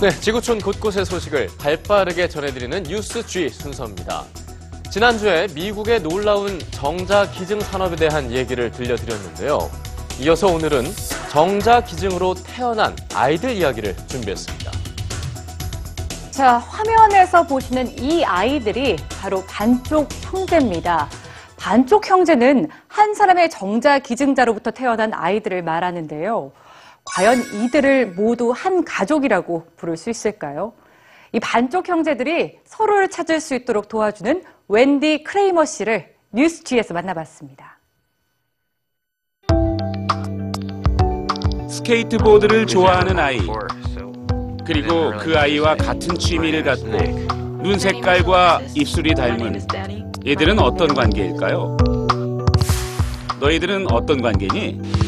네, 지구촌 곳곳의 소식을 발빠르게 전해드리는 뉴스 G 순서입니다. 지난주에 미국의 놀라운 정자 기증 산업에 대한 얘기를 들려드렸는데요. 이어서 오늘은 정자 기증으로 태어난 아이들 이야기를 준비했습니다. 자, 화면에서 보시는 이 아이들이 바로 반쪽 형제입니다. 반쪽 형제는 한 사람의 정자 기증자로부터 태어난 아이들을 말하는데요. 과연 이들을 모두 한 가족이라고 부를 수 있을까요? 이 반쪽 형제들이 서로를 찾을 수 있도록 도와주는 웬디 크레이머 씨를 뉴스G에서 만나봤습니다. 스케이트보드를 좋아하는 아이 그리고 그 아이와 같은 취미를 갖고 눈 색깔과 입술이 닮은 얘들은 어떤 관계일까요? 너희들은 어떤 관계니?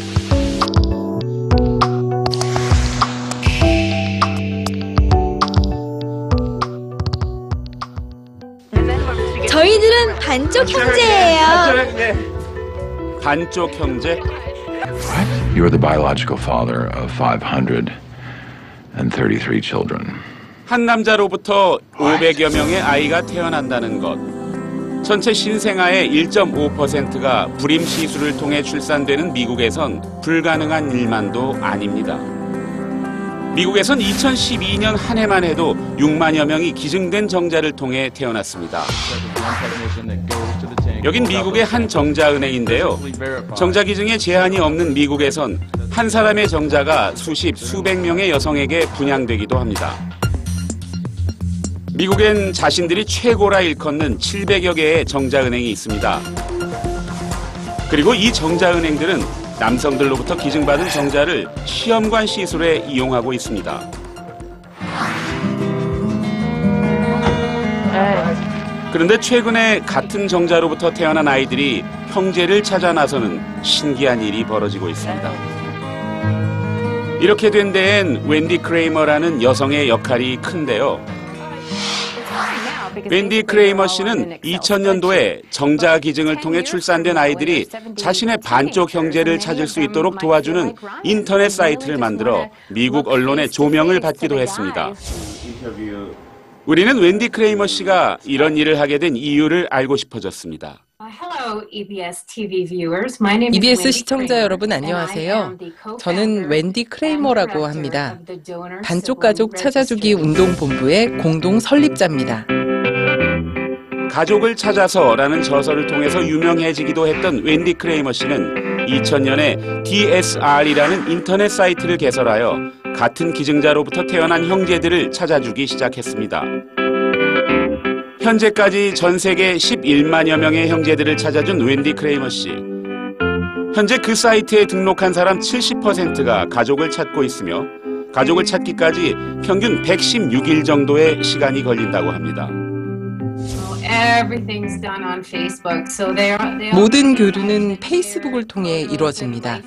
반쪽 형제예요. 반쪽 형제? You are the biological father of 533 children. 한 남자로부터 500여 명의 아이가 태어난다는 것. 전체 신생아의 1.5%가 불임 시술을 통해 출산되는 미국에선 불가능한 일만도 아닙니다. 미국에선 2012년 한 해만 해도 6만여 명이 기증된 정자를 통해 태어났습니다. 여긴 미국의 한 정자은행인데요. 정자 기증에 제한이 없는 미국에선 한 사람의 정자가 수십, 수백 명의 여성에게 분양되기도 합니다. 미국엔 자신들이 최고라 일컫는 700여 개의 정자은행이 있습니다. 그리고 이 정자은행들은 남성들로부터 기증받은 정자를 시험관 시술에 이용하고 있습니다. 그런데 최근에 같은 정자로부터 태어난 아이들이 형제를 찾아 나서는 신기한 일이 벌어지고 있습니다. 이렇게 된 데엔 웬디 크레이머라는 여성의 역할이 큰데요. 웬디 크레이머 씨는 2000년도에 정자 기증을 통해 출산된 아이들이 자신의 반쪽 형제를 찾을 수 있도록 도와주는 인터넷 사이트를 만들어 미국 언론의 조명을 받기도 했습니다. 우리는 웬디 크레이머 씨가 이런 일을 하게 된 이유를 알고 싶어졌습니다. EBS 시청자 여러분 안녕하세요. 저는 웬디 크레이머라고 합니다. 반쪽 가족 찾아주기 운동 본부의 공동 설립자입니다. 가족을 찾아서라는 저서를 통해서 유명해지기도 했던 웬디 크레이머 씨는 2000년에 DSR이라는 인터넷 사이트를 개설하여 같은 기증자로부터 태어난 형제들을 찾아주기 시작했습니다. 현재까지 전 세계 11만여 명의 형제들을 찾아준 웬디 크레이머 씨. 현재 그 사이트에 등록한 사람 70%가 가족을 찾고 있으며 가족을 찾기까지 평균 116일 정도의 시간이 걸린다고 합니다. 모든 교류는 페이스북을 통해 이루어집니다.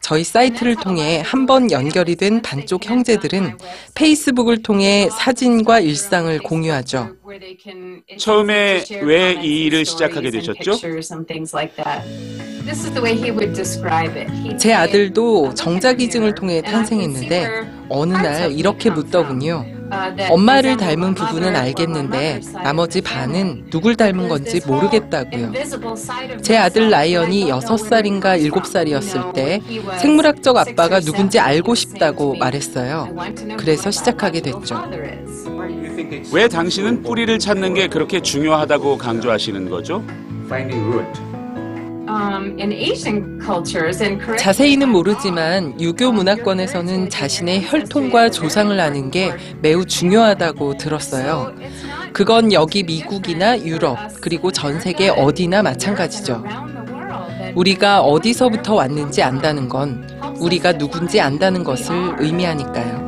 저희 사이트를 통해 한 번 연결이 된 반쪽 형제들은 페이스북을 통해 사진과 일상을 공유하죠. 처음에 왜 이 일을 시작하게 되셨죠? 제 아들도 정자기증을 통해 탄생했는데 어느 날 이렇게 묻더군요. 엄마를 닮은 부분은 알겠는데 나머지 반은 누굴 닮은 건지 모르겠다고요. 제 아들 라이언이 6살인가 7살이었을 때 생물학적 아빠가 누군지 알고 싶다고 말했어요. 그래서 시작하게 됐죠. 왜 당신은 뿌리를 찾는 게 그렇게 중요하다고 강조하시는 거죠? 자세히는 모르지만 유교 문화권에서는 자신의 혈통과 조상을 아는 게 매우 중요하다고 들었어요. 그건 여기 미국이나 유럽, 그리고 전 세계 어디나 마찬가지죠. 우리가 어디서부터 왔는지 안다는 건 우리가 누군지 안다는 것을 의미하니까요.